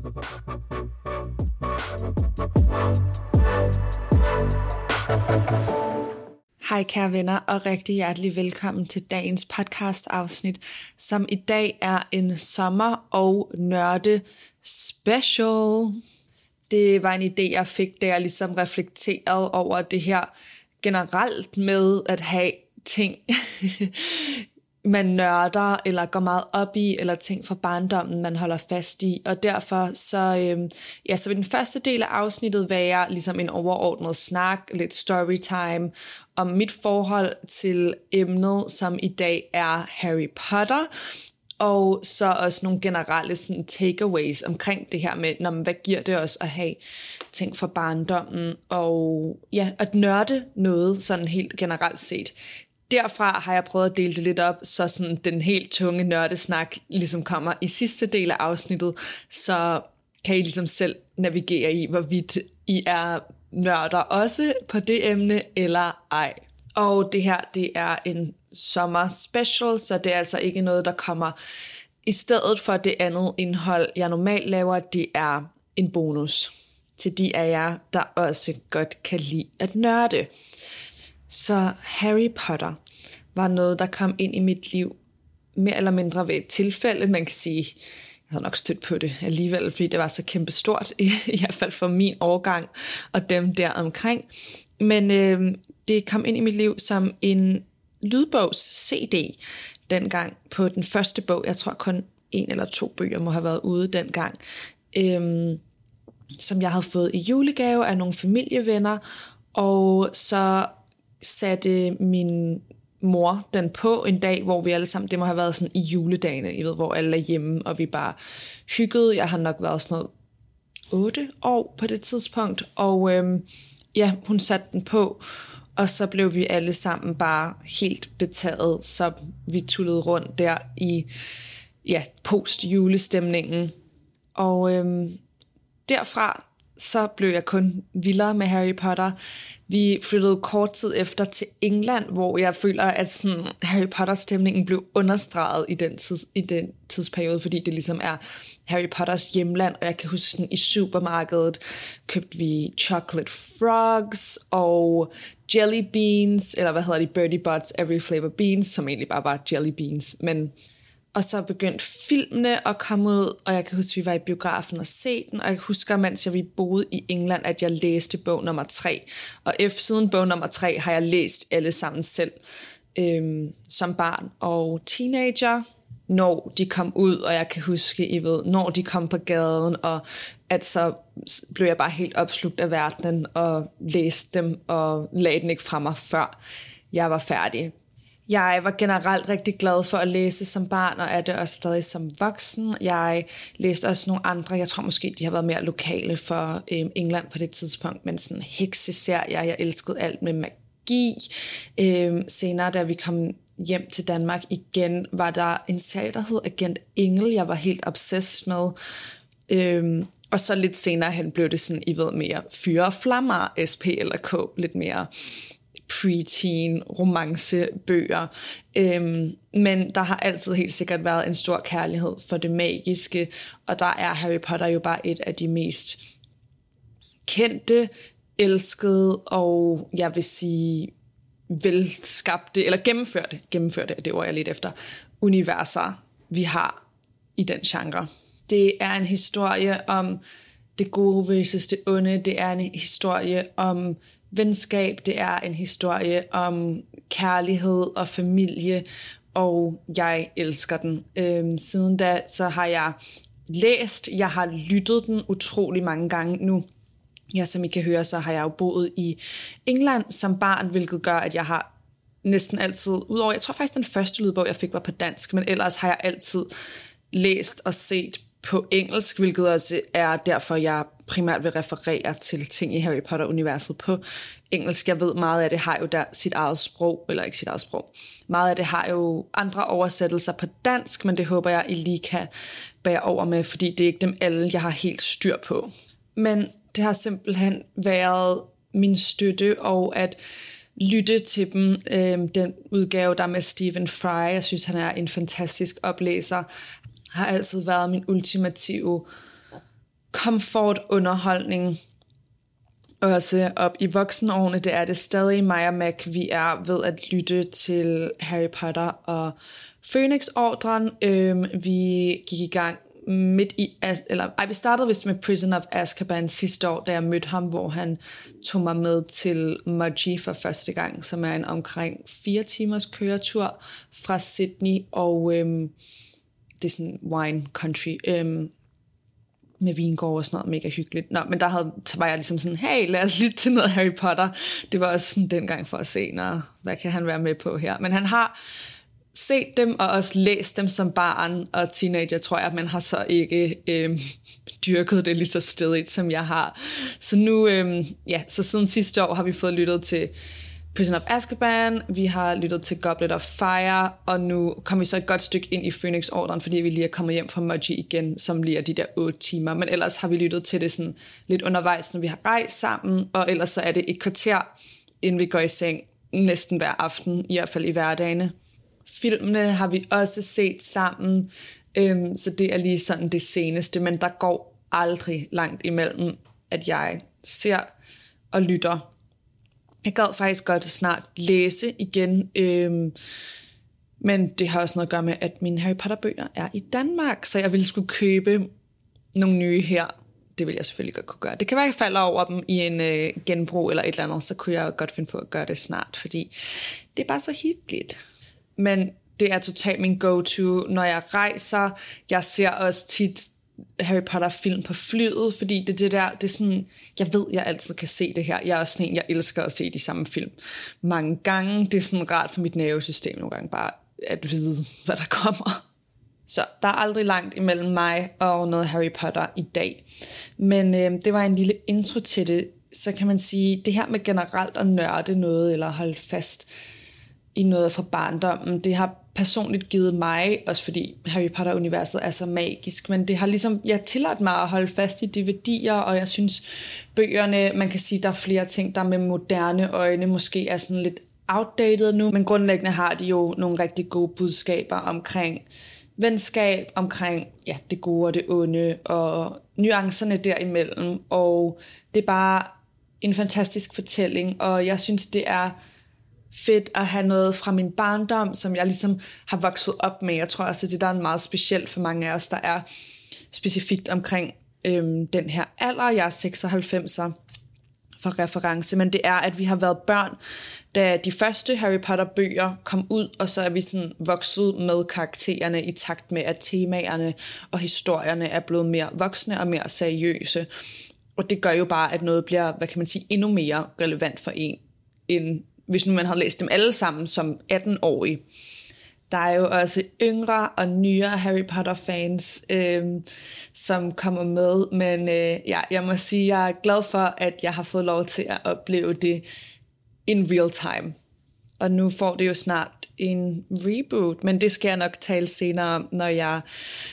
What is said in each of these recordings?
Hej kære venner og rigtig hjertelig velkommen til dagens podcast afsnit, som i dag er en sommer- og nørde special. Det var en idé, jeg fik, da jeg ligesom reflekterede over det her generelt med at have ting, man nørder eller går meget op i, eller ting fra barndommen, man holder fast i. Og derfor så, øhm, ja, så vil den første del af afsnittet være ligesom en overordnet snak, lidt storytime om mit forhold til emnet, som i dag er Harry Potter og så også nogle generelle sådan, takeaways omkring det her med, når, hvad giver det os at have ting fra barndommen, og ja, at nørde noget sådan helt generelt set. Derfra har jeg prøvet at dele det lidt op, så sådan den helt tunge nørdesnak ligesom kommer i sidste del af afsnittet, så kan I ligesom selv navigere i, hvorvidt I er nørder også på det emne, eller ej. Og det her, det er en sommer special, så det er altså ikke noget, der kommer i stedet for det andet indhold, jeg normalt laver, det er en bonus til de af jer, der også godt kan lide at nørde. Så Harry Potter var noget, der kom ind i mit liv mere eller mindre ved et tilfælde, man kan sige. Jeg havde nok stødt på det alligevel, fordi det var så kæmpestort, i, i hvert fald for min årgang og dem der omkring. Men øh, det kom ind i mit liv som en lydbogs-CD dengang på den første bog. Jeg tror kun en eller to bøger må have været ude dengang. Øh, som jeg havde fået i julegave af nogle familievenner. Og så satte min mor den på en dag, hvor vi alle sammen, det må have været sådan i juledagene, I ved, hvor alle er hjemme, og vi bare hyggede. Jeg har nok været sådan noget 8 år på det tidspunkt, og øhm, ja, hun satte den på, og så blev vi alle sammen bare helt betaget, så vi tullede rundt der i ja, post-julestemningen. Og øhm, derfra så blev jeg kun vildere med Harry Potter. Vi flyttede kort tid efter til England, hvor jeg føler, at sådan Harry Potter-stemningen blev understreget i den, tids, i den tidsperiode, fordi det ligesom er Harry Potters hjemland, og jeg kan huske sådan, i supermarkedet købte vi chocolate frogs og jelly beans, eller hvad hedder de, Birdie butts, Every Flavor Beans, som egentlig bare var jelly beans, men og så begyndte filmene at komme ud, og jeg kan huske, at vi var i biografen og se den, og jeg husker, mens jeg vi boede i England, at jeg læste bog nummer tre. Og efter siden bog nummer tre har jeg læst alle sammen selv øhm, som barn og teenager, når de kom ud, og jeg kan huske, I ved, når de kom på gaden, og at så blev jeg bare helt opslugt af verdenen, og læste dem, og lagde den ikke fra mig, før jeg var færdig. Jeg var generelt rigtig glad for at læse som barn, og er det også stadig som voksen. Jeg læste også nogle andre, jeg tror måske, de har været mere lokale for øh, England på det tidspunkt, men sådan hekseserier, jeg elskede alt med magi. Øh, senere, da vi kom hjem til Danmark igen, var der en serie, der hed Agent Engel, jeg var helt obsessed med. Øh, og så lidt senere hen blev det sådan, I ved, mere fyre og flammer, SP eller K, lidt mere preteen romancebøger. Øhm, men der har altid helt sikkert været en stor kærlighed for det magiske, og der er Harry Potter jo bare et af de mest kendte, elskede og jeg vil sige velskabte, eller gennemførte, gennemførte det ord jeg lidt efter, universer, vi har i den genre. Det er en historie om det gode versus det onde. Det er en historie om venskab, det er en historie om kærlighed og familie, og jeg elsker den. Øhm, siden da, så har jeg læst, jeg har lyttet den utrolig mange gange nu. Ja, som I kan høre, så har jeg jo boet i England som barn, hvilket gør, at jeg har næsten altid, udover, jeg tror faktisk den første lydbog, jeg fik var på dansk, men ellers har jeg altid læst og set på engelsk, hvilket også er derfor, jeg primært vil referere til ting i Harry Potter-universet på engelsk. Jeg ved, meget af det har jo der sit eget sprog, eller ikke sit eget sprog. Meget af det har jo andre oversættelser på dansk, men det håber jeg, I lige kan bære over med, fordi det er ikke dem alle, jeg har helt styr på. Men det har simpelthen været min støtte, og at lytte til dem. Øhm, den udgave, der med Stephen Fry, jeg synes, han er en fantastisk oplæser, har altid været min ultimative komfortunderholdning. Også op i voksenårene, det er det stadig mig og Mac. Vi er ved at lytte til Harry Potter og Phoenix-ordren. Øhm, vi gik i gang midt i, eller ej, vi startede vist med Prison of Azkaban sidste år, da jeg mødte ham, hvor han tog mig med til Mudgee for første gang, som er en omkring fire timers køretur fra Sydney, og øhm, det er sådan wine country, øhm, med vingård og sådan noget, mega hyggeligt. Nå, men der havde, så var jeg ligesom sådan, hey, lad os lytte til noget Harry Potter. Det var også sådan dengang for at se, når, hvad kan han være med på her. Men han har set dem og også læst dem som barn og teenager, tror jeg, men har så ikke øh, dyrket det lige så stedigt, som jeg har. Så nu, øh, ja, så siden sidste år har vi fået lyttet til Prison of Azkaban, vi har lyttet til Goblet of Fire, og nu kommer vi så et godt stykke ind i Phoenix-ordren, fordi vi lige er kommet hjem fra Mudgee igen, som lige er de der 8 timer. Men ellers har vi lyttet til det sådan lidt undervejs, når vi har rejst sammen, og ellers så er det et kvarter, inden vi går i seng, næsten hver aften, i hvert fald i hverdagene. Filmene har vi også set sammen, øhm, så det er lige sådan det seneste, men der går aldrig langt imellem, at jeg ser og lytter. Jeg gad faktisk godt snart læse igen, øhm, men det har også noget at gøre med, at mine Harry Potter-bøger er i Danmark, så jeg ville skulle købe nogle nye her. Det vil jeg selvfølgelig godt kunne gøre. Det kan være, at jeg falder over dem i en øh, genbrug eller et eller andet, så kunne jeg godt finde på at gøre det snart, fordi det er bare så hyggeligt men det er totalt min go-to, når jeg rejser. Jeg ser også tit Harry Potter-film på flyet, fordi det, det der, det er sådan, jeg ved, jeg altid kan se det her. Jeg er sådan en, jeg elsker at se de samme film mange gange. Det er sådan rart for mit nervesystem nogle gange bare at vide, hvad der kommer. Så der er aldrig langt imellem mig og noget Harry Potter i dag. Men øh, det var en lille intro til det. Så kan man sige, det her med generelt at nørde noget, eller holde fast i noget fra barndommen. Det har personligt givet mig, også fordi Harry Potter-universet er så magisk, men det har ligesom, jeg tilladt mig at holde fast i de værdier, og jeg synes, bøgerne, man kan sige, der er flere ting, der med moderne øjne måske er sådan lidt outdated nu, men grundlæggende har de jo nogle rigtig gode budskaber omkring venskab, omkring ja, det gode og det onde, og nuancerne derimellem, og det er bare en fantastisk fortælling, og jeg synes, det er fedt at have noget fra min barndom, som jeg ligesom har vokset op med. Jeg tror også, at det der er meget specielt for mange af os, der er specifikt omkring øhm, den her alder. Jeg er 96'er for reference, men det er, at vi har været børn, da de første Harry Potter-bøger kom ud, og så er vi sådan vokset med karaktererne i takt med, at temaerne og historierne er blevet mere voksne og mere seriøse. Og det gør jo bare, at noget bliver, hvad kan man sige, endnu mere relevant for en, end hvis nu man har læst dem alle sammen som 18-årig. Der er jo også yngre og nyere Harry Potter-fans, øh, som kommer med, men øh, ja, jeg må sige, jeg er glad for, at jeg har fået lov til at opleve det in real time. Og nu får det jo snart en reboot, men det skal jeg nok tale senere om, når jeg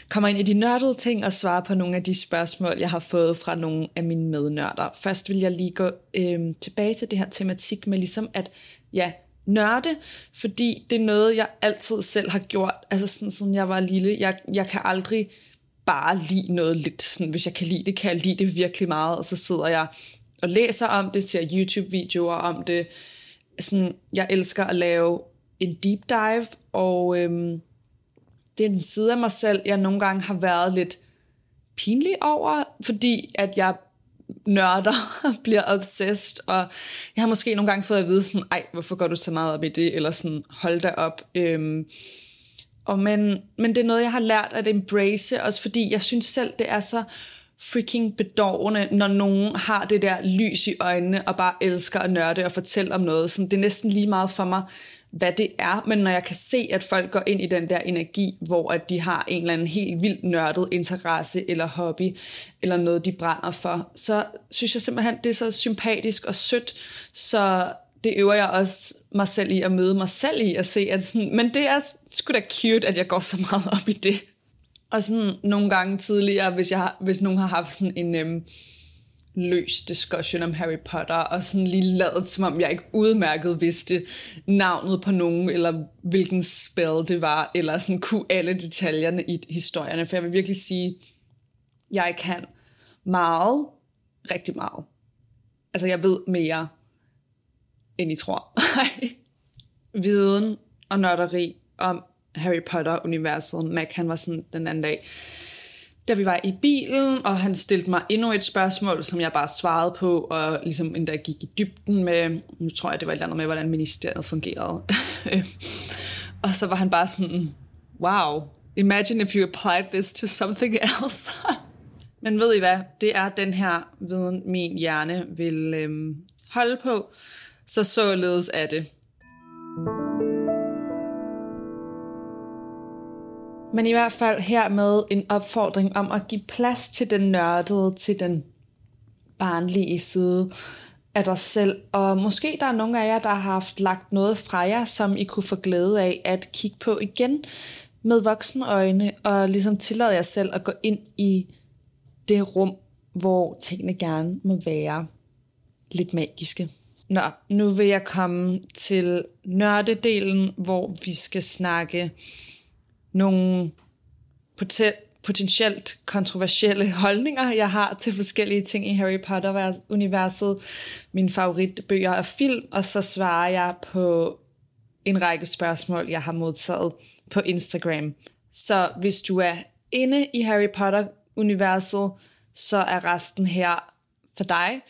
kommer ind i de nørdede ting og svare på nogle af de spørgsmål, jeg har fået fra nogle af mine mednørder. Først vil jeg lige gå øh, tilbage til det her tematik med ligesom at, ja, nørde, fordi det er noget, jeg altid selv har gjort, altså sådan, sådan jeg var lille. Jeg, jeg kan aldrig bare lide noget lidt, sådan, hvis jeg kan lide det, kan jeg lide det virkelig meget, og så sidder jeg og læser om det, ser YouTube-videoer om det. Sådan, jeg elsker at lave en deep dive, og øhm, det er en side af mig selv, jeg nogle gange har været lidt pinlig over, fordi at jeg nørder og bliver obsessed, og jeg har måske nogle gange fået at vide sådan, ej, hvorfor går du så meget op i det, eller sådan, hold da op. Øhm, og men, men det er noget, jeg har lært at embrace, også fordi jeg synes selv, det er så freaking bedårende, når nogen har det der lys i øjnene, og bare elsker at nørde og fortælle om noget. Sådan, det er næsten lige meget for mig, hvad det er, men når jeg kan se, at folk går ind i den der energi, hvor at de har en eller anden helt vildt nørdet interesse eller hobby, eller noget, de brænder for, så synes jeg simpelthen, det er så sympatisk og sødt, så det øver jeg også mig selv i at møde mig selv i at se, at sådan, men det er sgu da cute, at jeg går så meget op i det. Og sådan nogle gange tidligere, hvis, jeg hvis nogen har haft sådan en øhm, løs discussion om Harry Potter, og sådan lige lavet, som om jeg ikke udmærket vidste navnet på nogen, eller hvilken spell det var, eller sådan kunne alle detaljerne i historierne. For jeg vil virkelig sige, jeg kan meget, rigtig meget. Altså jeg ved mere, end I tror. Viden og nørderi om Harry Potter-universet. Mac, han var sådan den anden dag, da vi var i bilen, og han stillede mig endnu et spørgsmål, som jeg bare svarede på, og ligesom endda gik i dybden med, nu tror jeg, det var et eller andet med, hvordan ministeriet fungerede. og så var han bare sådan, wow, imagine if you applied this to something else. Men ved I hvad, det er den her viden, min hjerne vil øhm, holde på, så således er det. Men i hvert fald her med en opfordring om at give plads til den nørdede, til den barnlige side af dig selv. Og måske der er nogle af jer, der har haft lagt noget fra jer, som I kunne få glæde af at kigge på igen med voksne øjne, og ligesom tillade jer selv at gå ind i det rum, hvor tingene gerne må være lidt magiske. Nå, nu vil jeg komme til nørdedelen, hvor vi skal snakke nogle potentielt kontroversielle holdninger, jeg har til forskellige ting i Harry Potter-universet, mine favoritbøger og film, og så svarer jeg på en række spørgsmål, jeg har modtaget på Instagram. Så hvis du er inde i Harry Potter-universet, så er resten her for dig.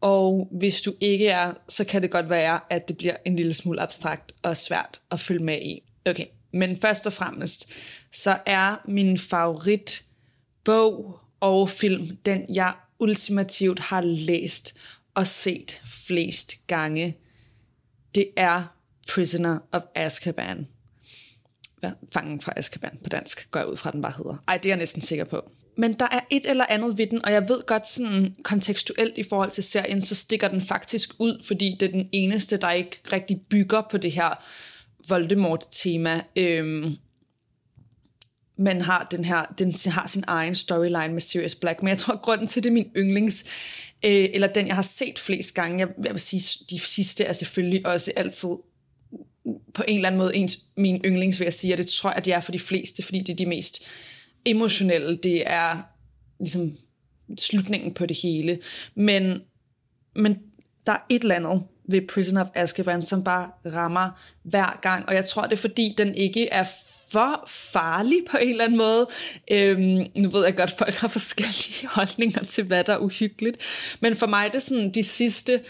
Og hvis du ikke er, så kan det godt være, at det bliver en lille smule abstrakt og svært at følge med i. Okay, men først og fremmest, så er min favorit bog og film, den jeg ultimativt har læst og set flest gange, det er Prisoner of Azkaban. Fangen fra Azkaban på dansk, går jeg ud fra, den bare hedder. Ej, det er jeg næsten sikker på. Men der er et eller andet ved den, og jeg ved godt sådan kontekstuelt i forhold til serien, så stikker den faktisk ud, fordi det er den eneste, der ikke rigtig bygger på det her Voldemort-tema. Øhm, men har den her, den har sin egen storyline med Sirius Black. Men jeg tror, at grunden til det er min yndlings, øh, eller den, jeg har set flest gange, jeg, jeg vil sige, de sidste er selvfølgelig også altid på en eller anden måde ens, min yndlings, vil jeg sige, og det tror jeg, at det er for de fleste, fordi det er de mest emotionelle. Det er ligesom slutningen på det hele. Men, men der er et eller andet ved Prison of Azkaban, som bare rammer hver gang. Og jeg tror, det er fordi, den ikke er for farlig på en eller anden måde. Øhm, nu ved jeg godt, at folk har forskellige holdninger til, hvad der er uhyggeligt. Men for mig det er sådan de sidste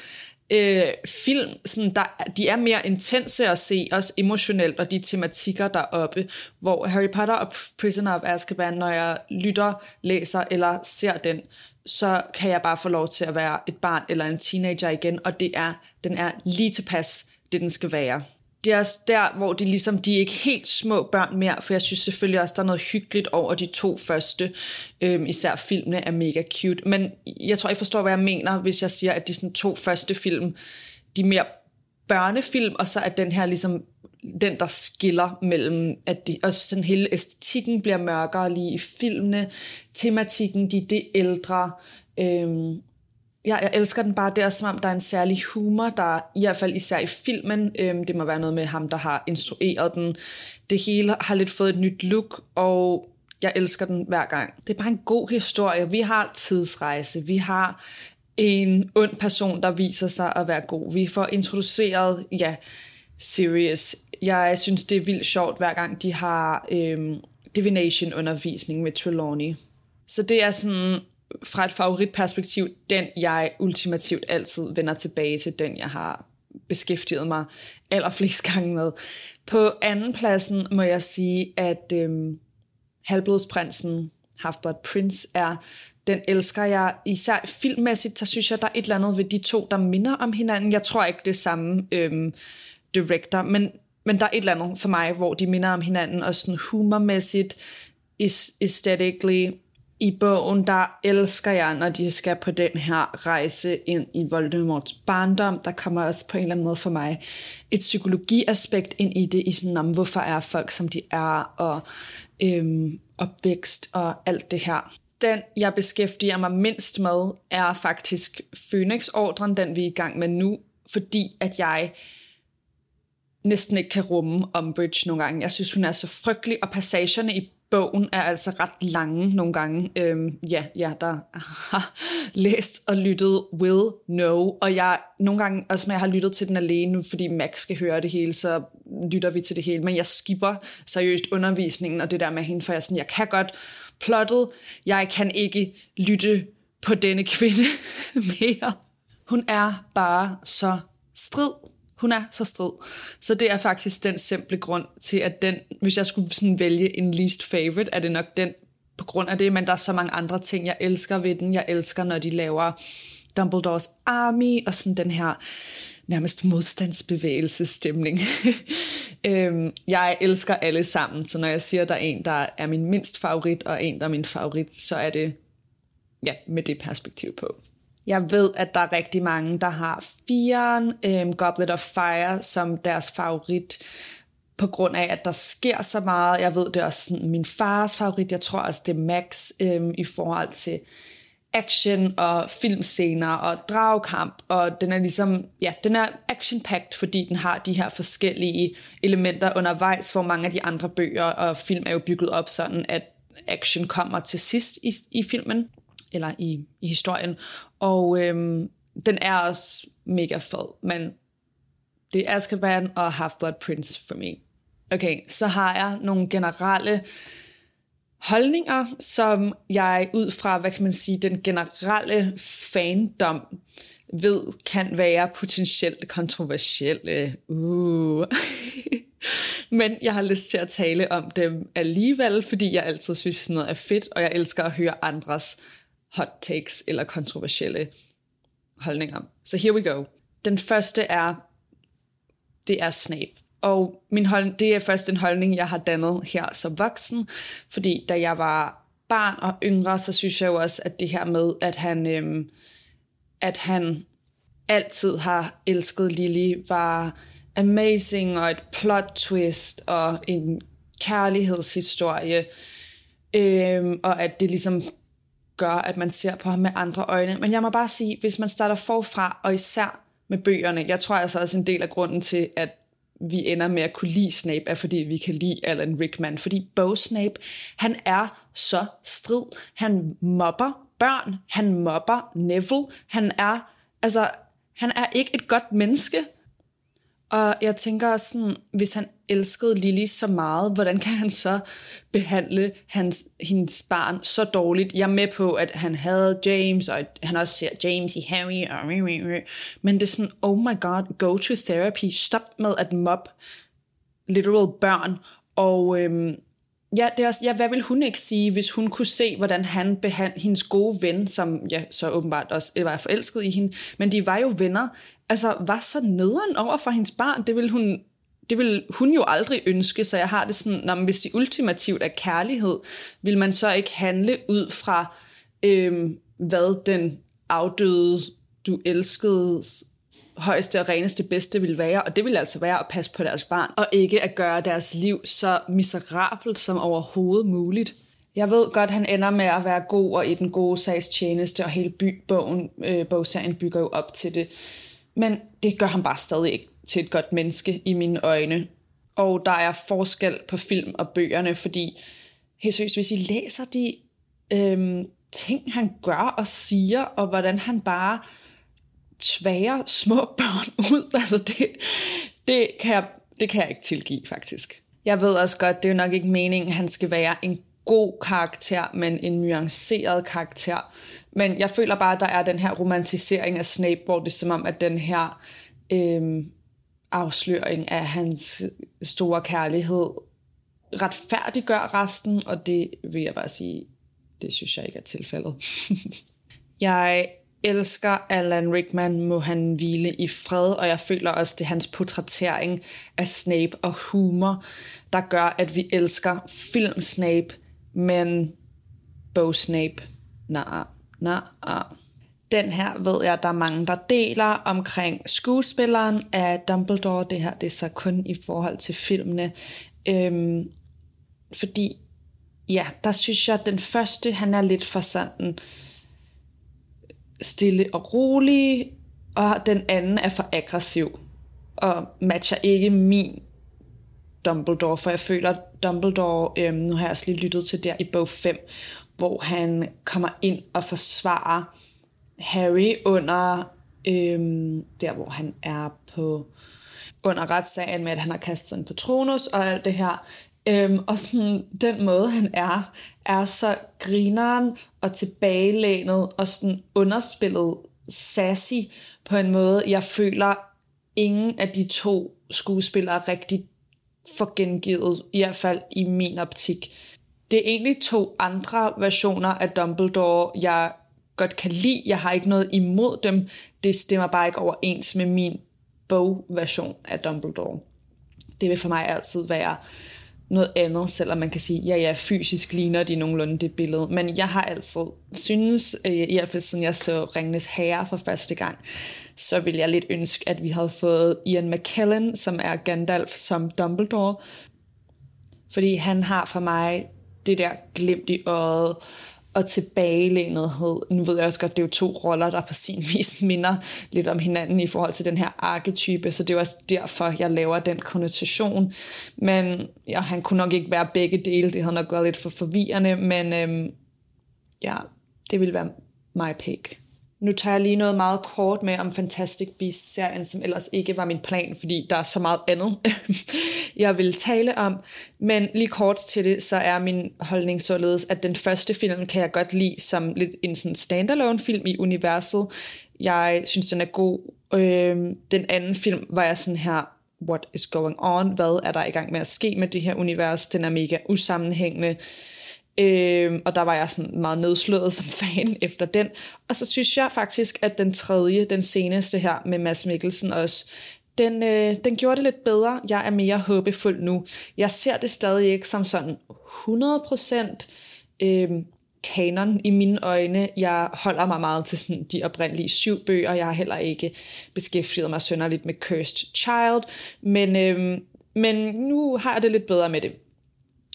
øh, film, sådan der, de er mere intense at se, også emotionelt, og de tematikker der oppe, hvor Harry Potter og Prisoner of Azkaban, når jeg lytter, læser eller ser den, så kan jeg bare få lov til at være et barn eller en teenager igen, og det er, den er lige tilpas det, den skal være. Det er også der, hvor de ligesom, de er ikke helt små børn mere, for jeg synes selvfølgelig også, der er noget hyggeligt over de to første, øhm, især filmene er mega cute, men jeg tror, I forstår, hvad jeg mener, hvis jeg siger, at de sådan to første film, de er mere børnefilm, og så er den her ligesom den, der skiller mellem, at de, og sådan hele æstetikken bliver mørkere lige i filmene, tematikken, de det ældre. Øhm, ja, jeg elsker den bare, det er som om, der er en særlig humor, der i hvert fald især i filmen, øhm, det må være noget med ham, der har instrueret den. Det hele har lidt fået et nyt look, og jeg elsker den hver gang. Det er bare en god historie. Vi har tidsrejse, vi har en ond person, der viser sig at være god. Vi får introduceret, ja, series. Jeg synes, det er vildt sjovt, hver gang de har øhm, divination-undervisning med Trelawney. Så det er sådan, fra et favoritperspektiv, den jeg ultimativt altid vender tilbage til, den jeg har beskæftiget mig allerflest gange med. På anden pladsen må jeg sige, at øhm, Halvblodsprinsen, Half-Blood Prince, er den elsker jeg. Især filmmæssigt, så synes jeg, der er et eller andet ved de to, der minder om hinanden. Jeg tror ikke det samme øhm, director, men men der er et eller andet for mig, hvor de minder om hinanden, og sådan humormæssigt, aesthetically, i bogen, der elsker jeg, når de skal på den her rejse ind i Voldemorts barndom. Der kommer også på en eller anden måde for mig et psykologiaspekt ind i det, i sådan om, hvorfor er folk, som de er, og øhm, opvækst og alt det her. Den, jeg beskæftiger mig mindst med, er faktisk Phoenix-ordren, den vi er i gang med nu, fordi at jeg næsten ikke kan rumme Umbridge nogle gange. Jeg synes, hun er så frygtelig, og passagerne i bogen er altså ret lange nogle gange. Øhm, ja, ja, der har læst og lyttet will know, og jeg nogle gange, også når jeg har lyttet til den alene, fordi Max skal høre det hele, så lytter vi til det hele, men jeg skipper seriøst undervisningen og det der med hende, for jeg, sådan, jeg kan godt plottet, jeg kan ikke lytte på denne kvinde mere. Hun er bare så strid hun er så strid. Så det er faktisk den simple grund til, at den, hvis jeg skulle sådan vælge en least favorite, er det nok den på grund af det, men der er så mange andre ting, jeg elsker ved den. Jeg elsker, når de laver Dumbledores Army, og sådan den her nærmest modstandsbevægelsesstemning. øhm, jeg elsker alle sammen, så når jeg siger, at der er en, der er min mindst favorit, og en, der er min favorit, så er det ja, med det perspektiv på. Jeg ved, at der er rigtig mange, der har firen, øhm, Goblet of Fire, som deres favorit, på grund af, at der sker så meget. Jeg ved, det er også sådan, min fars favorit. Jeg tror også, det er Max øhm, i forhold til action og filmscener og dragkamp, og den er ligesom, ja, den er action fordi den har de her forskellige elementer undervejs, hvor mange af de andre bøger og film er jo bygget op sådan, at action kommer til sidst i, i filmen eller i, i historien. Og øhm, den er også mega fed, men det er Azkaban og Half-Blood Prince for mig. Okay, så har jeg nogle generelle holdninger, som jeg ud fra, hvad kan man sige, den generelle fandom ved kan være potentielt kontroversielle. Uh. Men jeg har lyst til at tale om dem alligevel, fordi jeg altid synes, sådan noget er fedt, og jeg elsker at høre andres hot takes eller kontroversielle holdninger. Så here we go. Den første er, det er Snape. Og min hold, det er først en holdning, jeg har dannet her som voksen, fordi da jeg var barn og yngre, så synes jeg jo også, at det her med, at han, øhm, at han altid har elsket Lily, var amazing og et plot twist og en kærlighedshistorie, øhm, og at det ligesom gør, at man ser på ham med andre øjne. Men jeg må bare sige, hvis man starter forfra, og især med bøgerne, jeg tror altså også en del af grunden til, at vi ender med at kunne lide Snape, er fordi vi kan lide Alan Rickman. Fordi Bo Snape, han er så strid. Han mobber børn. Han mobber Neville. Han er, altså, han er ikke et godt menneske. Og jeg tænker sådan, hvis han elskede Lily så meget, hvordan kan han så behandle hans, hendes barn så dårligt? Jeg er med på, at han havde James, og han også ser James i Harry, og men det er sådan, oh my god, go to therapy. Stop med at mob literal børn. Og øhm, ja, det er også, ja, hvad vil hun ikke sige, hvis hun kunne se, hvordan han behandlede hendes gode ven, som ja, så åbenbart også øh, var forelsket i hende, men de var jo venner, altså var så nederen over for hendes barn, det ville hun det vil hun jo aldrig ønske, så jeg har det sådan, når hvis det ultimativt er kærlighed, vil man så ikke handle ud fra, øh, hvad den afdøde, du elskede, højeste og reneste bedste vil være, og det vil altså være at passe på deres barn, og ikke at gøre deres liv så miserabelt som overhovedet muligt. Jeg ved godt, han ender med at være god og i den gode sags tjeneste, og hele by, bogen, øh, bogserien bygger jo op til det. Men det gør han bare stadig ikke til et godt menneske i mine øjne. Og der er forskel på film og bøgerne, fordi helt seriøst, hvis I læser de øhm, ting, han gør og siger, og hvordan han bare tværer små børn ud, altså det, det, kan jeg, det kan jeg ikke tilgive faktisk. Jeg ved også godt, det er jo nok ikke meningen, at han skal være en god karakter, men en nuanceret karakter. Men jeg føler bare, at der er den her romantisering af Snape, hvor det er som om, at den her øhm, afsløring af hans store kærlighed retfærdiggør resten, og det vil jeg bare sige, det synes jeg ikke er tilfældet. jeg elsker Alan Rickman, må han hvile i fred, og jeg føler også, det er hans portrættering af Snape og humor, der gør, at vi elsker film Snape, men Bo Snape, nej, nej, Nah. Den her ved jeg, der er mange, der deler omkring skuespilleren af Dumbledore. Det her det er så kun i forhold til filmene. Øhm, fordi, ja, der synes jeg, at den første, han er lidt for sådan stille og rolig, og den anden er for aggressiv og matcher ikke min Dumbledore, for jeg føler, at Dumbledore, øhm, nu har jeg også lige lyttet til der i bog 5, hvor han kommer ind og forsvarer Harry under øhm, der, hvor han er på under retssagen med, at han har kastet sig på Patronus og alt det her. Øhm, og sådan, den måde, han er, er så grineren og tilbagelænet og sådan underspillet sassy på en måde, jeg føler, ingen af de to skuespillere rigtig får gengivet, i hvert fald i min optik. Det er egentlig to andre versioner af Dumbledore, jeg godt kan lide. Jeg har ikke noget imod dem. Det stemmer bare ikke overens med min bogversion af Dumbledore. Det vil for mig altid være noget andet, selvom man kan sige, ja ja, fysisk ligner de nogenlunde det billede. Men jeg har altid synes, øh, i hvert fald siden jeg så Ringnes Herre for første gang, så vil jeg lidt ønske, at vi havde fået Ian McKellen, som er Gandalf som Dumbledore. Fordi han har for mig det der glimt i øjet, og tilbagelænethed. Nu ved jeg også godt, det er jo to roller, der på sin vis minder lidt om hinanden i forhold til den her arketype, så det er også derfor, jeg laver den konnotation. Men ja, han kunne nok ikke være begge dele, det havde nok været lidt for forvirrende, men øhm, ja, det ville være my pick. Nu tager jeg lige noget meget kort med om Fantastic Beasts-serien, som ellers ikke var min plan, fordi der er så meget andet, jeg vil tale om. Men lige kort til det, så er min holdning således, at den første film kan jeg godt lide som lidt en sådan standalone film i universet. Jeg synes, den er god. Øh, den anden film var jeg sådan her, what is going on? Hvad er der i gang med at ske med det her univers? Den er mega usammenhængende. Øh, og der var jeg sådan meget nedslået som fan efter den. Og så synes jeg faktisk, at den tredje, den seneste her med Mads Mikkelsen også, den, øh, den gjorde det lidt bedre. Jeg er mere håbefuld nu. Jeg ser det stadig ikke som sådan 100% øh, kanon i mine øjne. Jeg holder mig meget til sådan de oprindelige syv bøger. Jeg har heller ikke beskæftiget mig sønderligt med Cursed Child. Men, øh, men nu har jeg det lidt bedre med det.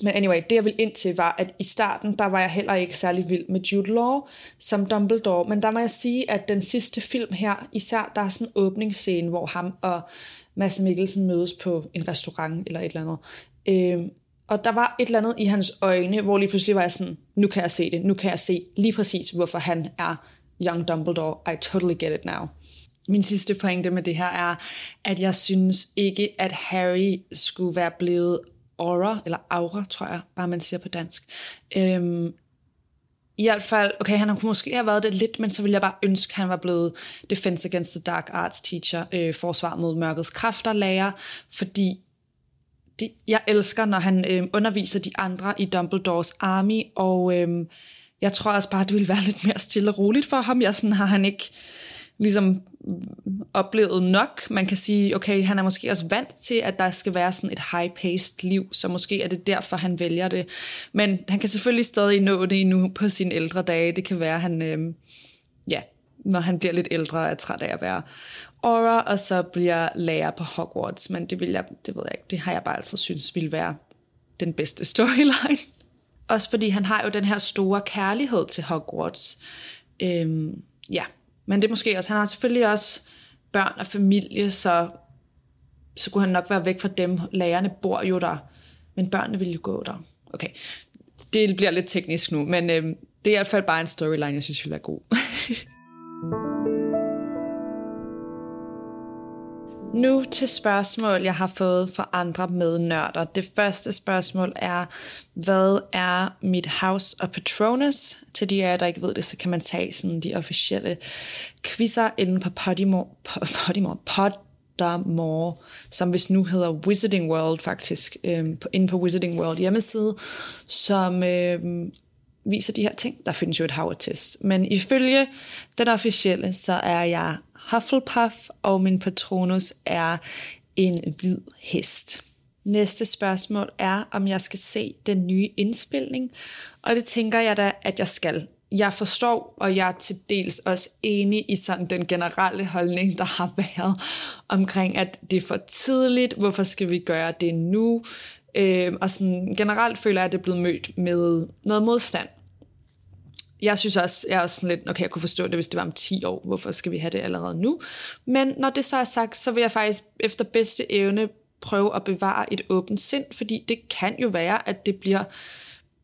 Men anyway, det jeg ville ind til var, at i starten, der var jeg heller ikke særlig vild med Jude Law som Dumbledore, men der må jeg sige, at den sidste film her, især der er sådan en åbningsscene, hvor ham og Mads Mikkelsen mødes på en restaurant eller et eller andet. Øh, og der var et eller andet i hans øjne, hvor lige pludselig var jeg sådan, nu kan jeg se det, nu kan jeg se lige præcis, hvorfor han er Young Dumbledore. I totally get it now. Min sidste pointe med det her er, at jeg synes ikke, at Harry skulle være blevet aura, eller aura, tror jeg, bare man siger på dansk. Øhm, i hvert fald, okay, han kunne måske have været det lidt, men så ville jeg bare ønske, at han var blevet Defense Against the Dark Arts teacher, øh, forsvar mod mørkets kræfter lærer, fordi de, jeg elsker, når han øh, underviser de andre i Dumbledores army, og øh, jeg tror også bare, det ville være lidt mere stille og roligt for ham. Jeg sådan har han ikke ligesom mm, oplevet nok. Man kan sige, okay, han er måske også vant til, at der skal være sådan et high-paced liv, så måske er det derfor, han vælger det. Men han kan selvfølgelig stadig nå det endnu på sine ældre dage. Det kan være, han, øh, ja, når han bliver lidt ældre, er træt af at være aura, og så bliver lærer på Hogwarts. Men det, vil jeg, det ved jeg ikke, det har jeg bare altid synes ville være den bedste storyline. Også fordi han har jo den her store kærlighed til Hogwarts. Øhm, ja, men det er måske også, han har selvfølgelig også børn og familie, så, så kunne han nok være væk fra dem. Lærerne bor jo der, men børnene vil jo gå der. Okay, det bliver lidt teknisk nu, men øh, det er i hvert fald bare en storyline, jeg synes vil være god. Nu til spørgsmål, jeg har fået fra andre mednørder. Det første spørgsmål er, hvad er mit House og Patronus? Til de af jer, der ikke ved det, så kan man tage sådan de officielle quizzer inde på Podimo, Podimo, Podamore, som hvis nu hedder Wizarding World faktisk, øhm, inde på Wizarding World hjemmeside, som øhm, viser de her ting. Der findes jo et hav test. Men ifølge den officielle, så er jeg Hufflepuff, og min patronus er en hvid hest. Næste spørgsmål er, om jeg skal se den nye indspilning, og det tænker jeg da, at jeg skal. Jeg forstår, og jeg er til dels også enig i sådan den generelle holdning, der har været omkring, at det er for tidligt, hvorfor skal vi gøre det nu? Øh, og sådan generelt føler jeg, at det er blevet mødt med noget modstand. Jeg synes også, jeg er også sådan lidt, okay, jeg kunne forstå det, hvis det var om 10 år, hvorfor skal vi have det allerede nu? Men når det så er sagt, så vil jeg faktisk efter bedste evne prøve at bevare et åbent sind, fordi det kan jo være, at det bliver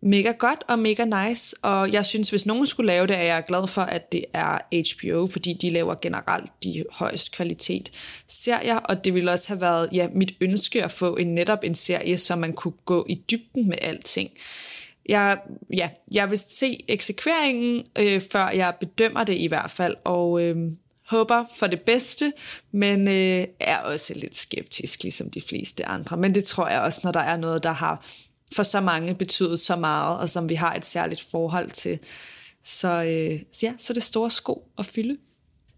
mega godt og mega nice, og jeg synes, hvis nogen skulle lave det, er jeg glad for, at det er HBO, fordi de laver generelt de højeste kvalitet serier, og det ville også have været ja, mit ønske at få en netop en serie, så man kunne gå i dybden med alting. Jeg, ja, jeg vil se eksekveringen, øh, før jeg bedømmer det i hvert fald, og øh, håber for det bedste, men øh, er også lidt skeptisk, ligesom de fleste andre. Men det tror jeg også, når der er noget, der har for så mange betydet så meget, og som vi har et særligt forhold til. Så, øh, så ja, så det store sko at fylde.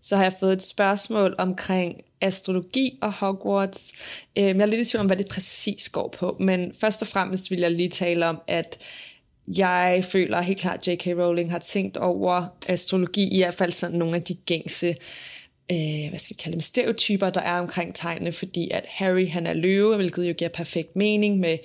Så har jeg fået et spørgsmål omkring astrologi og Hogwarts. Øhm, jeg er lidt i tvivl om, hvad det præcis går på, men først og fremmest vil jeg lige tale om, at jeg føler helt klart, at J.K. Rowling har tænkt over astrologi, i hvert fald sådan nogle af de gængse øh, hvad skal vi kalde dem, stereotyper, der er omkring tegnene, fordi at Harry han er løve, hvilket jo giver perfekt mening med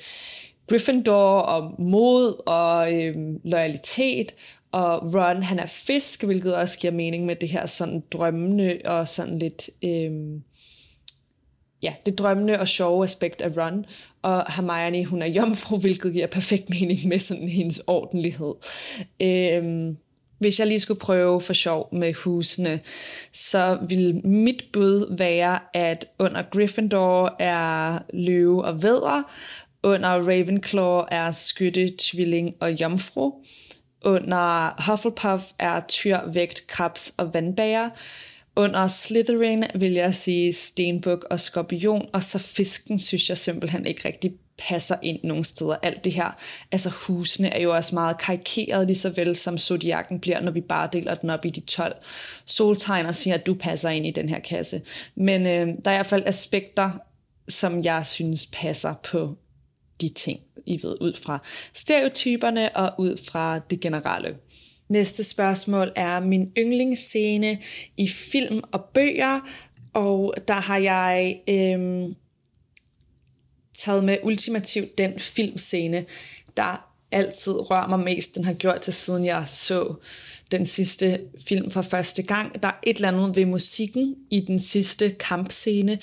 Gryffindor og mod og øh, loyalitet, og Ron han er fisk, hvilket også giver mening med det her sådan drømmende og sådan lidt... Øh, ja, det drømmende og sjove aspekt af Ron, og Hermione, hun er jomfru, hvilket giver perfekt mening med sådan hendes ordentlighed. Øhm, hvis jeg lige skulle prøve for sjov med husene, så vil mit bud være, at under Gryffindor er løve og vædder, under Ravenclaw er skytte, tvilling og jomfru, under Hufflepuff er tyr, vægt, krebs og vandbager, under Slytherin vil jeg sige stenbuk og skorpion, og så fisken synes jeg simpelthen ikke rigtig passer ind nogle steder. Alt det her, altså husene er jo også meget karikeret, lige så vel som zodiakken bliver, når vi bare deler den op i de 12 soltegn og siger, at du passer ind i den her kasse. Men øh, der er i hvert fald aspekter, som jeg synes passer på de ting, I ved, ud fra stereotyperne og ud fra det generelle. Næste spørgsmål er min yndlingsscene i film og bøger, og der har jeg øhm, taget med ultimativt den filmscene, der altid rører mig mest. Den har gjort til siden jeg så den sidste film for første gang. Der er et eller andet ved musikken i den sidste kampscene,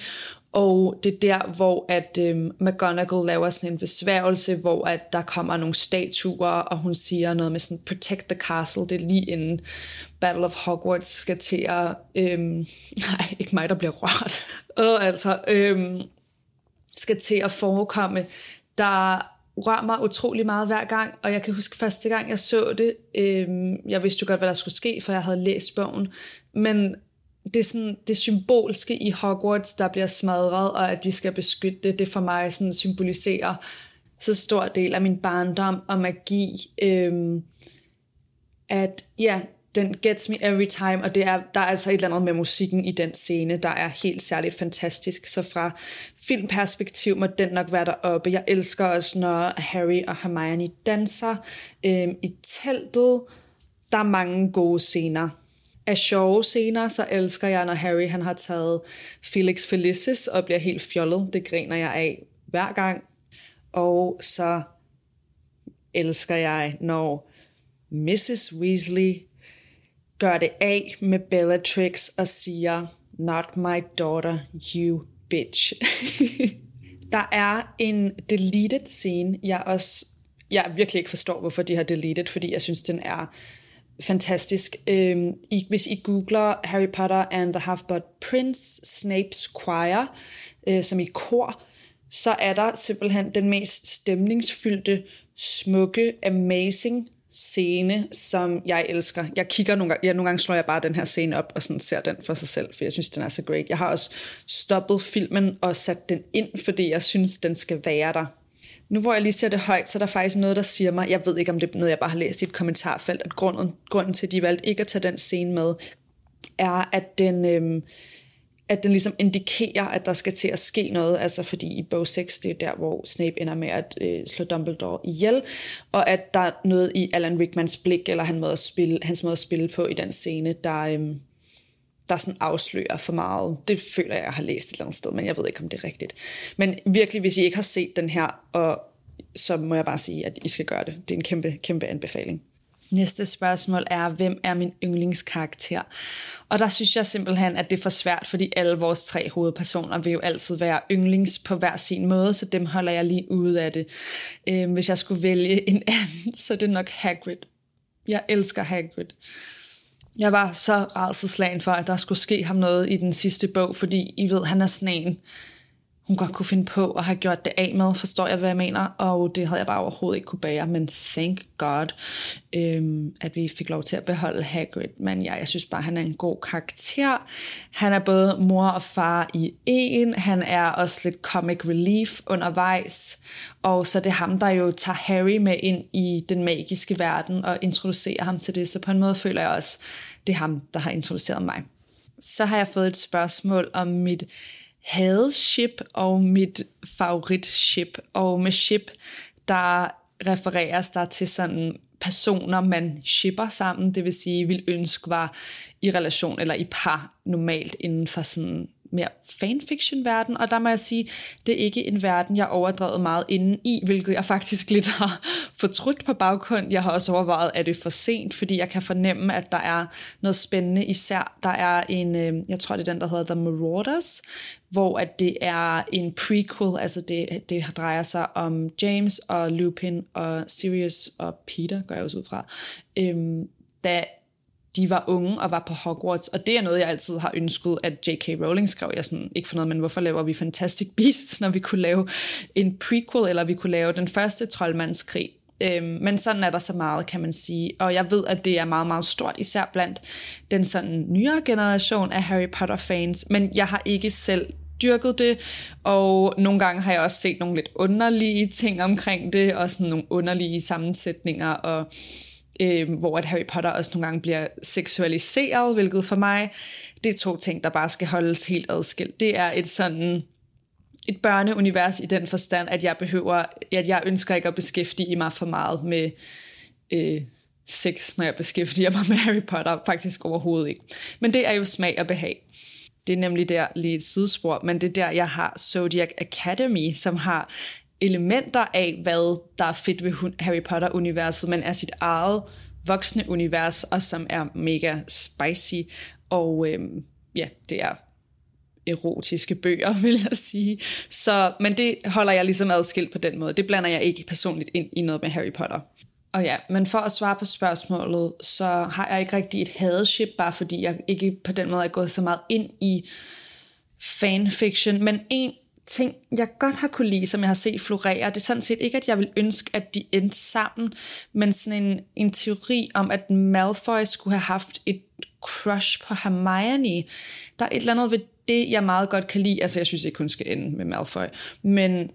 og det er der, hvor at øhm, McGonagall laver sådan en besværgelse, hvor at der kommer nogle statuer, og hun siger noget med sådan, protect the castle, det er lige inden Battle of Hogwarts skal til at, øhm, nej, ikke mig, der bliver rørt, øh, altså, øhm, skal til at forekomme, der rører mig utrolig meget hver gang, og jeg kan huske første gang, jeg så det, øhm, jeg vidste jo godt, hvad der skulle ske, for jeg havde læst bogen, men det er sådan det symbolske i Hogwarts, der bliver smadret, og at de skal beskytte det, det for mig sådan symboliserer så stor del af min barndom og magi, øhm, at ja, den gets me every time, og det er, der er altså et eller andet med musikken i den scene, der er helt særligt fantastisk. Så fra filmperspektiv må den nok være deroppe. Jeg elsker også, når Harry og Hermione danser øhm, i teltet. Der er mange gode scener er sjove scener, så elsker jeg, når Harry han har taget Felix Felicis og bliver helt fjollet. Det griner jeg af hver gang. Og så elsker jeg, når Mrs. Weasley gør det af med Bellatrix og siger, not my daughter, you bitch. Der er en deleted scene, jeg også jeg virkelig ikke forstår, hvorfor de har deleted, fordi jeg synes, den er fantastisk. Øhm, I, hvis I googler Harry Potter and the Half-Blood Prince, Snape's Choir, øh, som i kor, så er der simpelthen den mest stemningsfyldte, smukke, amazing scene, som jeg elsker. Jeg kigger nogle gange, ja, nogle gange slår jeg bare den her scene op og sådan ser den for sig selv, for jeg synes, den er så great. Jeg har også stoppet filmen og sat den ind, fordi jeg synes, den skal være der nu hvor jeg lige ser det højt, så er der faktisk noget, der siger mig, jeg ved ikke, om det er noget, jeg bare har læst i et kommentarfelt, at grunden, grunden til, at de valgte ikke at tage den scene med, er, at den, øhm, at den ligesom indikerer, at der skal til at ske noget, altså fordi i bog 6, det er der, hvor Snape ender med at øh, slå Dumbledore ihjel, og at der er noget i Alan Rickmans blik, eller han måde at spille, hans måde at spille på i den scene, der, øhm, der sådan afslører for meget. Det føler jeg, jeg har læst et eller andet sted, men jeg ved ikke, om det er rigtigt. Men virkelig, hvis I ikke har set den her, og så må jeg bare sige, at I skal gøre det. Det er en kæmpe, kæmpe anbefaling. Næste spørgsmål er, hvem er min yndlingskarakter? Og der synes jeg simpelthen, at det er for svært, fordi alle vores tre hovedpersoner vil jo altid være yndlings på hver sin måde, så dem holder jeg lige ude af det. Øh, hvis jeg skulle vælge en anden, så er det nok Hagrid. Jeg elsker Hagrid. Jeg var så rædselslagen for, at der skulle ske ham noget i den sidste bog, fordi I ved, han er sådan en, hun godt kunne finde på at have gjort det af med, forstår jeg, hvad jeg mener, og det havde jeg bare overhovedet ikke kunne bære, men thank God, øhm, at vi fik lov til at beholde Hagrid, men ja, jeg synes bare, han er en god karakter. Han er både mor og far i en, han er også lidt comic relief undervejs, og så det er ham, der jo tager Harry med ind i den magiske verden og introducerer ham til det, så på en måde føler jeg også, det er ham, der har introduceret mig. Så har jeg fået et spørgsmål om mit hadship og mit favoritship. Og med ship, der refereres der til sådan personer, man shipper sammen, det vil sige, vil ønske var i relation eller i par normalt inden for sådan mere fanfiction-verden, og der må jeg sige, det er ikke en verden, jeg overdrevet meget inden i, hvilket jeg faktisk lidt har fortrydt på baggrund. Jeg har også overvejet, at det er for sent, fordi jeg kan fornemme, at der er noget spændende, især der er en, øh, jeg tror det er den, der hedder The Marauders, hvor at det er en prequel, altså det, det drejer sig om James og Lupin og Sirius og Peter, går jeg også ud fra, øhm, da de var unge og var på Hogwarts, og det er noget, jeg altid har ønsket, at J.K. Rowling skrev. Jeg sådan, ikke for noget, men hvorfor laver vi Fantastic Beasts, når vi kunne lave en prequel, eller vi kunne lave den første troldmandskrig. Øhm, men sådan er der så meget, kan man sige. Og jeg ved, at det er meget, meget stort, især blandt den sådan nyere generation af Harry Potter-fans. Men jeg har ikke selv dyrket det, og nogle gange har jeg også set nogle lidt underlige ting omkring det, og sådan nogle underlige sammensætninger, og øh, hvor at Harry Potter også nogle gange bliver seksualiseret, hvilket for mig, det er to ting, der bare skal holdes helt adskilt. Det er et sådan et børneunivers i den forstand, at jeg behøver, at jeg ønsker ikke at beskæftige mig for meget med øh, sex, når jeg beskæftiger mig med Harry Potter, faktisk overhovedet ikke. Men det er jo smag og behag. Det er nemlig der lige et sidespor, men det er der, jeg har Zodiac Academy, som har elementer af, hvad der er fedt ved Harry Potter-universet, men er sit eget voksne univers, og som er mega spicy. Og øhm, ja, det er erotiske bøger, vil jeg sige. Så, men det holder jeg ligesom adskilt på den måde. Det blander jeg ikke personligt ind i noget med Harry Potter. Og ja, men for at svare på spørgsmålet, så har jeg ikke rigtig et hadeship, bare fordi jeg ikke på den måde er gået så meget ind i fanfiction. Men en ting, jeg godt har kunne lide, som jeg har set florere, det er sådan set ikke, at jeg vil ønske, at de endte sammen, men sådan en, en teori om, at Malfoy skulle have haft et crush på Hermione. Der er et eller andet ved det, jeg meget godt kan lide. Altså, jeg synes ikke, hun skal ende med Malfoy. Men,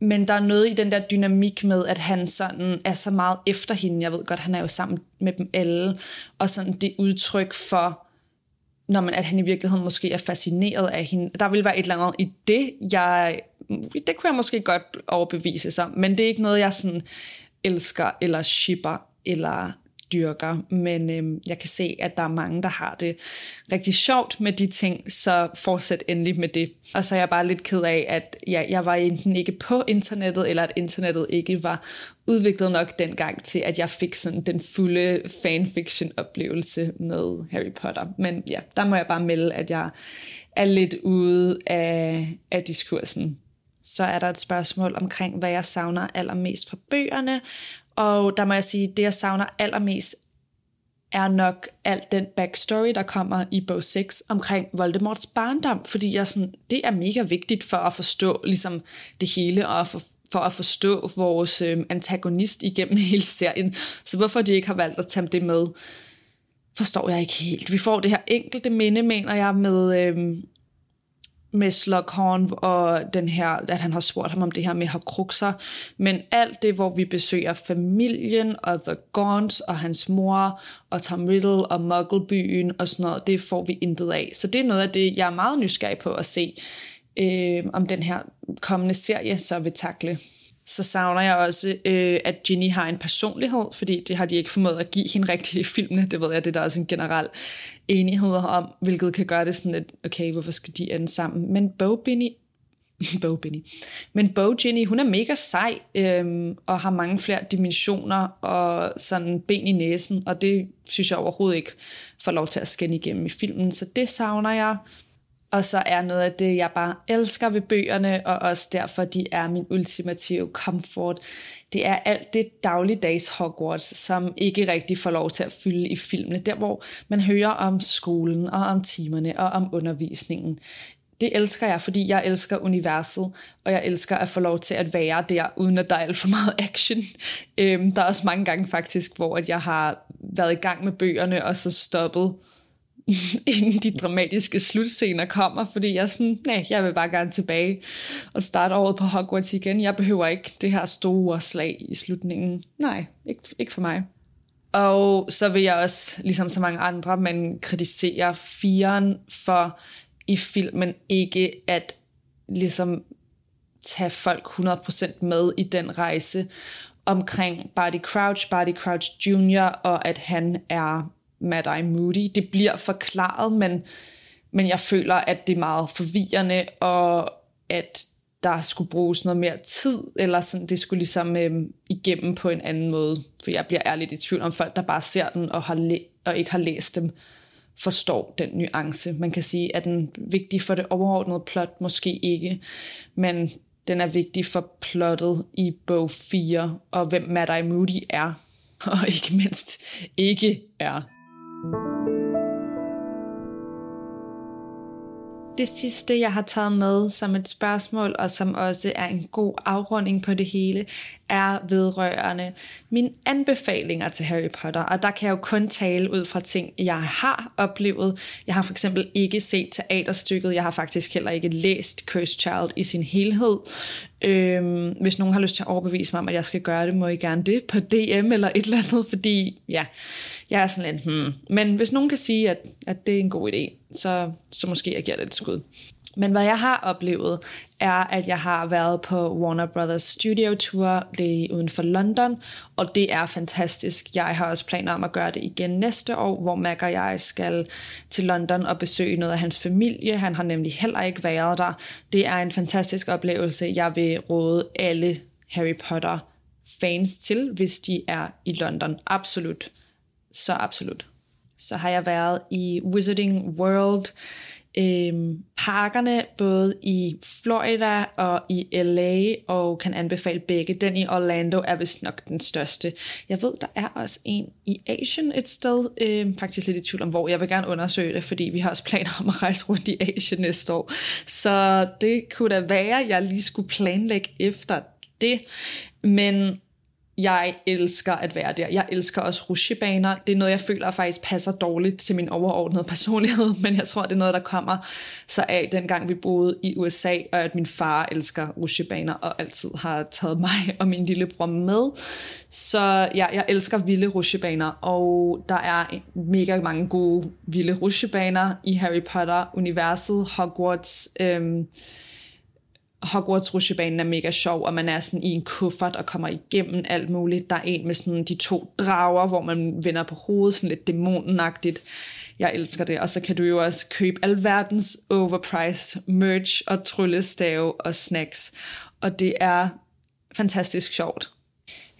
men der er noget i den der dynamik med, at han sådan er så meget efter hende. Jeg ved godt, han er jo sammen med dem alle. Og sådan det udtryk for, når man, at han i virkeligheden måske er fascineret af hende. Der vil være et eller andet i det, jeg, det kunne jeg måske godt overbevise sig, men det er ikke noget, jeg sådan elsker eller shipper eller dyrker, men øh, jeg kan se, at der er mange, der har det rigtig sjovt med de ting, så fortsæt endelig med det. Og så er jeg bare lidt ked af, at ja, jeg var enten ikke på internettet, eller at internettet ikke var udviklet nok dengang til, at jeg fik sådan den fulde fanfiction-oplevelse med Harry Potter. Men ja, der må jeg bare melde, at jeg er lidt ude af, af diskursen. Så er der et spørgsmål omkring, hvad jeg savner allermest fra bøgerne, og der må jeg sige, det jeg savner allermest er nok alt den backstory, der kommer i bog 6 omkring Voldemorts barndom, fordi jeg sådan, det er mega vigtigt for at forstå ligesom det hele, og for, for at forstå vores øh, antagonist igennem hele serien. Så hvorfor de ikke har valgt at tage det med, forstår jeg ikke helt. Vi får det her enkelte minde, mener jeg, med, øh, med Slughorn og den her, at han har spurgt ham om det her med horcruxer. Men alt det, hvor vi besøger familien og The Gaunts og hans mor og Tom Riddle og Mugglebyen og sådan noget, det får vi intet af. Så det er noget af det, jeg er meget nysgerrig på at se, øh, om den her kommende serie så vil takle så savner jeg også, øh, at Ginny har en personlighed, fordi det har de ikke formået at give hende rigtigt i filmene. Det ved jeg, det er der også en generel enighed om, hvilket kan gøre det sådan lidt, okay, hvorfor skal de ende sammen? Men Bo Binny, Bo Binny. Men Bo Ginny, hun er mega sej, øhm, og har mange flere dimensioner og sådan ben i næsen, og det synes jeg overhovedet ikke får lov til at skinne igennem i filmen, så det savner jeg. Og så er noget af det, jeg bare elsker ved bøgerne, og også derfor, de er min ultimative comfort. Det er alt det dagligdags Hogwarts, som ikke rigtig får lov til at fylde i filmene. Der, hvor man hører om skolen, og om timerne, og om undervisningen. Det elsker jeg, fordi jeg elsker universet, og jeg elsker at få lov til at være der, uden at der er alt for meget action. Øhm, der er også mange gange faktisk, hvor jeg har været i gang med bøgerne, og så stoppet inden de dramatiske slutscener kommer, fordi jeg er sådan, nej, jeg vil bare gerne tilbage og starte året på Hogwarts igen. Jeg behøver ikke det her store slag i slutningen. Nej, ikke, ikke for mig. Og så vil jeg også, ligesom så mange andre, men kritisere firen for i filmen ikke at ligesom tage folk 100% med i den rejse omkring Barty Crouch, Barty Crouch Jr., og at han er Mad-Eye Moody. Det bliver forklaret, men, men jeg føler, at det er meget forvirrende, og at der skulle bruges noget mere tid, eller sådan, det skulle ligesom øh, igennem på en anden måde. For jeg bliver ærligt i tvivl om folk, der bare ser den og, har læ- og ikke har læst dem, forstår den nuance. Man kan sige, at den vigtig for det overordnede plot? Måske ikke, men den er vigtig for plottet i bog 4, og hvem Mad-Eye Moody er, og ikke mindst ikke er. Det sidste, jeg har taget med som et spørgsmål, og som også er en god afrunding på det hele, er vedrørende mine anbefalinger til Harry Potter. Og der kan jeg jo kun tale ud fra ting, jeg har oplevet. Jeg har for eksempel ikke set teaterstykket. Jeg har faktisk heller ikke læst Cursed Child i sin helhed. Øhm, hvis nogen har lyst til at overbevise mig om, at jeg skal gøre det, må I gerne det på DM eller et eller andet, fordi ja, jeg er sådan lidt, hmm. Men hvis nogen kan sige, at, at det er en god idé, så, så måske jeg giver det et skud. Men hvad jeg har oplevet, er, at jeg har været på Warner Brothers Studio Tour det uden for London, og det er fantastisk. Jeg har også planer om at gøre det igen næste år, hvor Mac og jeg skal til London og besøge noget af hans familie. Han har nemlig heller ikke været der. Det er en fantastisk oplevelse. Jeg vil råde alle Harry Potter fans til, hvis de er i London. Absolut. Så absolut. Så har jeg været i Wizarding World, øhm, parkerne både i Florida og i LA, og kan anbefale begge. Den i Orlando er vist nok den største. Jeg ved, der er også en i Asien et sted. Øhm, faktisk lidt i tvivl om, hvor jeg vil gerne undersøge det, fordi vi har også planer om at rejse rundt i Asien næste år. Så det kunne da være, at jeg lige skulle planlægge efter det. Men jeg elsker at være der. Jeg elsker også rusjebaner. Det er noget, jeg føler faktisk passer dårligt til min overordnede personlighed, men jeg tror, det er noget, der kommer så af dengang vi boede i USA, og at min far elsker rusjebaner og altid har taget mig og min lillebror med. Så ja, jeg elsker vilde rusjebaner, og der er mega mange gode vilde rusjebaner i Harry Potter-universet, Hogwarts... Øhm, Hogwarts rusjebanen er mega sjov, og man er sådan i en kuffert og kommer igennem alt muligt. Der er en med sådan de to drager, hvor man vender på hovedet, sådan lidt dæmonenagtigt. Jeg elsker det. Og så kan du jo også købe alverdens overpriced merch og tryllestave og snacks. Og det er fantastisk sjovt.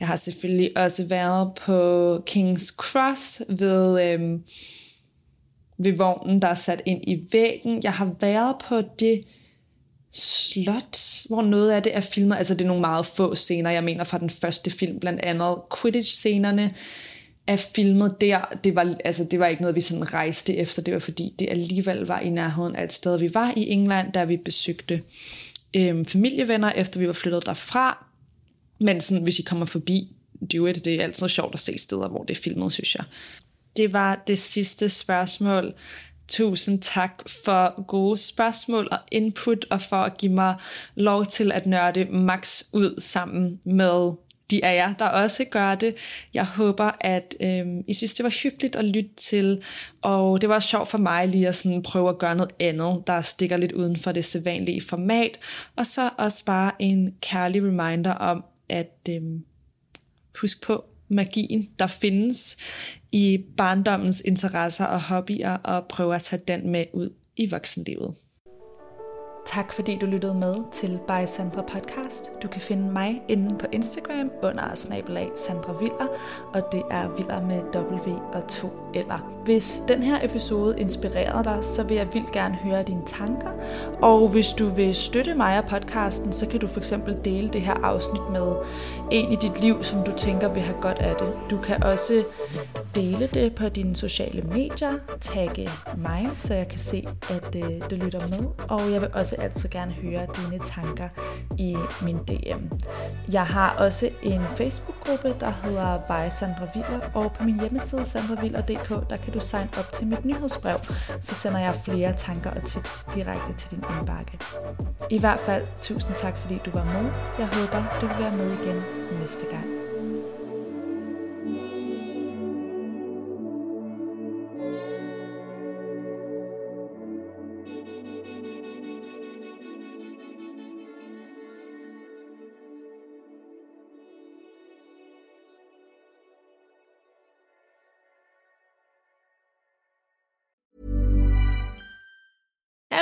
Jeg har selvfølgelig også været på King's Cross ved, øhm, ved vognen, der er sat ind i væggen. Jeg har været på det slot, hvor noget af det er filmet. Altså det er nogle meget få scener, jeg mener fra den første film, blandt andet Quidditch-scenerne er filmet der. Det var, altså, det var ikke noget, vi sådan rejste efter. Det var fordi, det alligevel var i nærheden af et sted, vi var i England, da vi besøgte øhm, familievenner, efter vi var flyttet derfra. Men sådan, hvis I kommer forbi do it, det er altid sjovt at se steder, hvor det er filmet, synes jeg. Det var det sidste spørgsmål Tusind tak for gode spørgsmål og input, og for at give mig lov til at nørde max ud sammen med de af jer, der også gør det. Jeg håber, at øh, I synes, det var hyggeligt at lytte til, og det var sjovt for mig lige at sådan prøve at gøre noget andet, der stikker lidt uden for det sædvanlige format, og så også bare en kærlig reminder om, at øh, husk på magien, der findes i barndommens interesser og hobbyer, og prøve at tage den med ud i voksenlivet. Tak fordi du lyttede med til By Sandra Podcast. Du kan finde mig inde på Instagram under snabelag Sandra Viller, og det er Viller med W og to eller. Hvis den her episode inspirerede dig, så vil jeg vildt gerne høre dine tanker. Og hvis du vil støtte mig og podcasten, så kan du for eksempel dele det her afsnit med en i dit liv, som du tænker vil have godt af det. Du kan også dele det på dine sociale medier, tagge mig, så jeg kan se, at øh, det lytter med. Og jeg vil også altid gerne høre dine tanker i min DM. Jeg har også en Facebook-gruppe, der hedder By Sandra Viller, og på min hjemmeside sandraviller.dk, der kan du signe op til mit nyhedsbrev, så sender jeg flere tanker og tips direkte til din indbakke. I hvert fald, tusind tak fordi du var med. Jeg håber, du vil være med igen næste gang.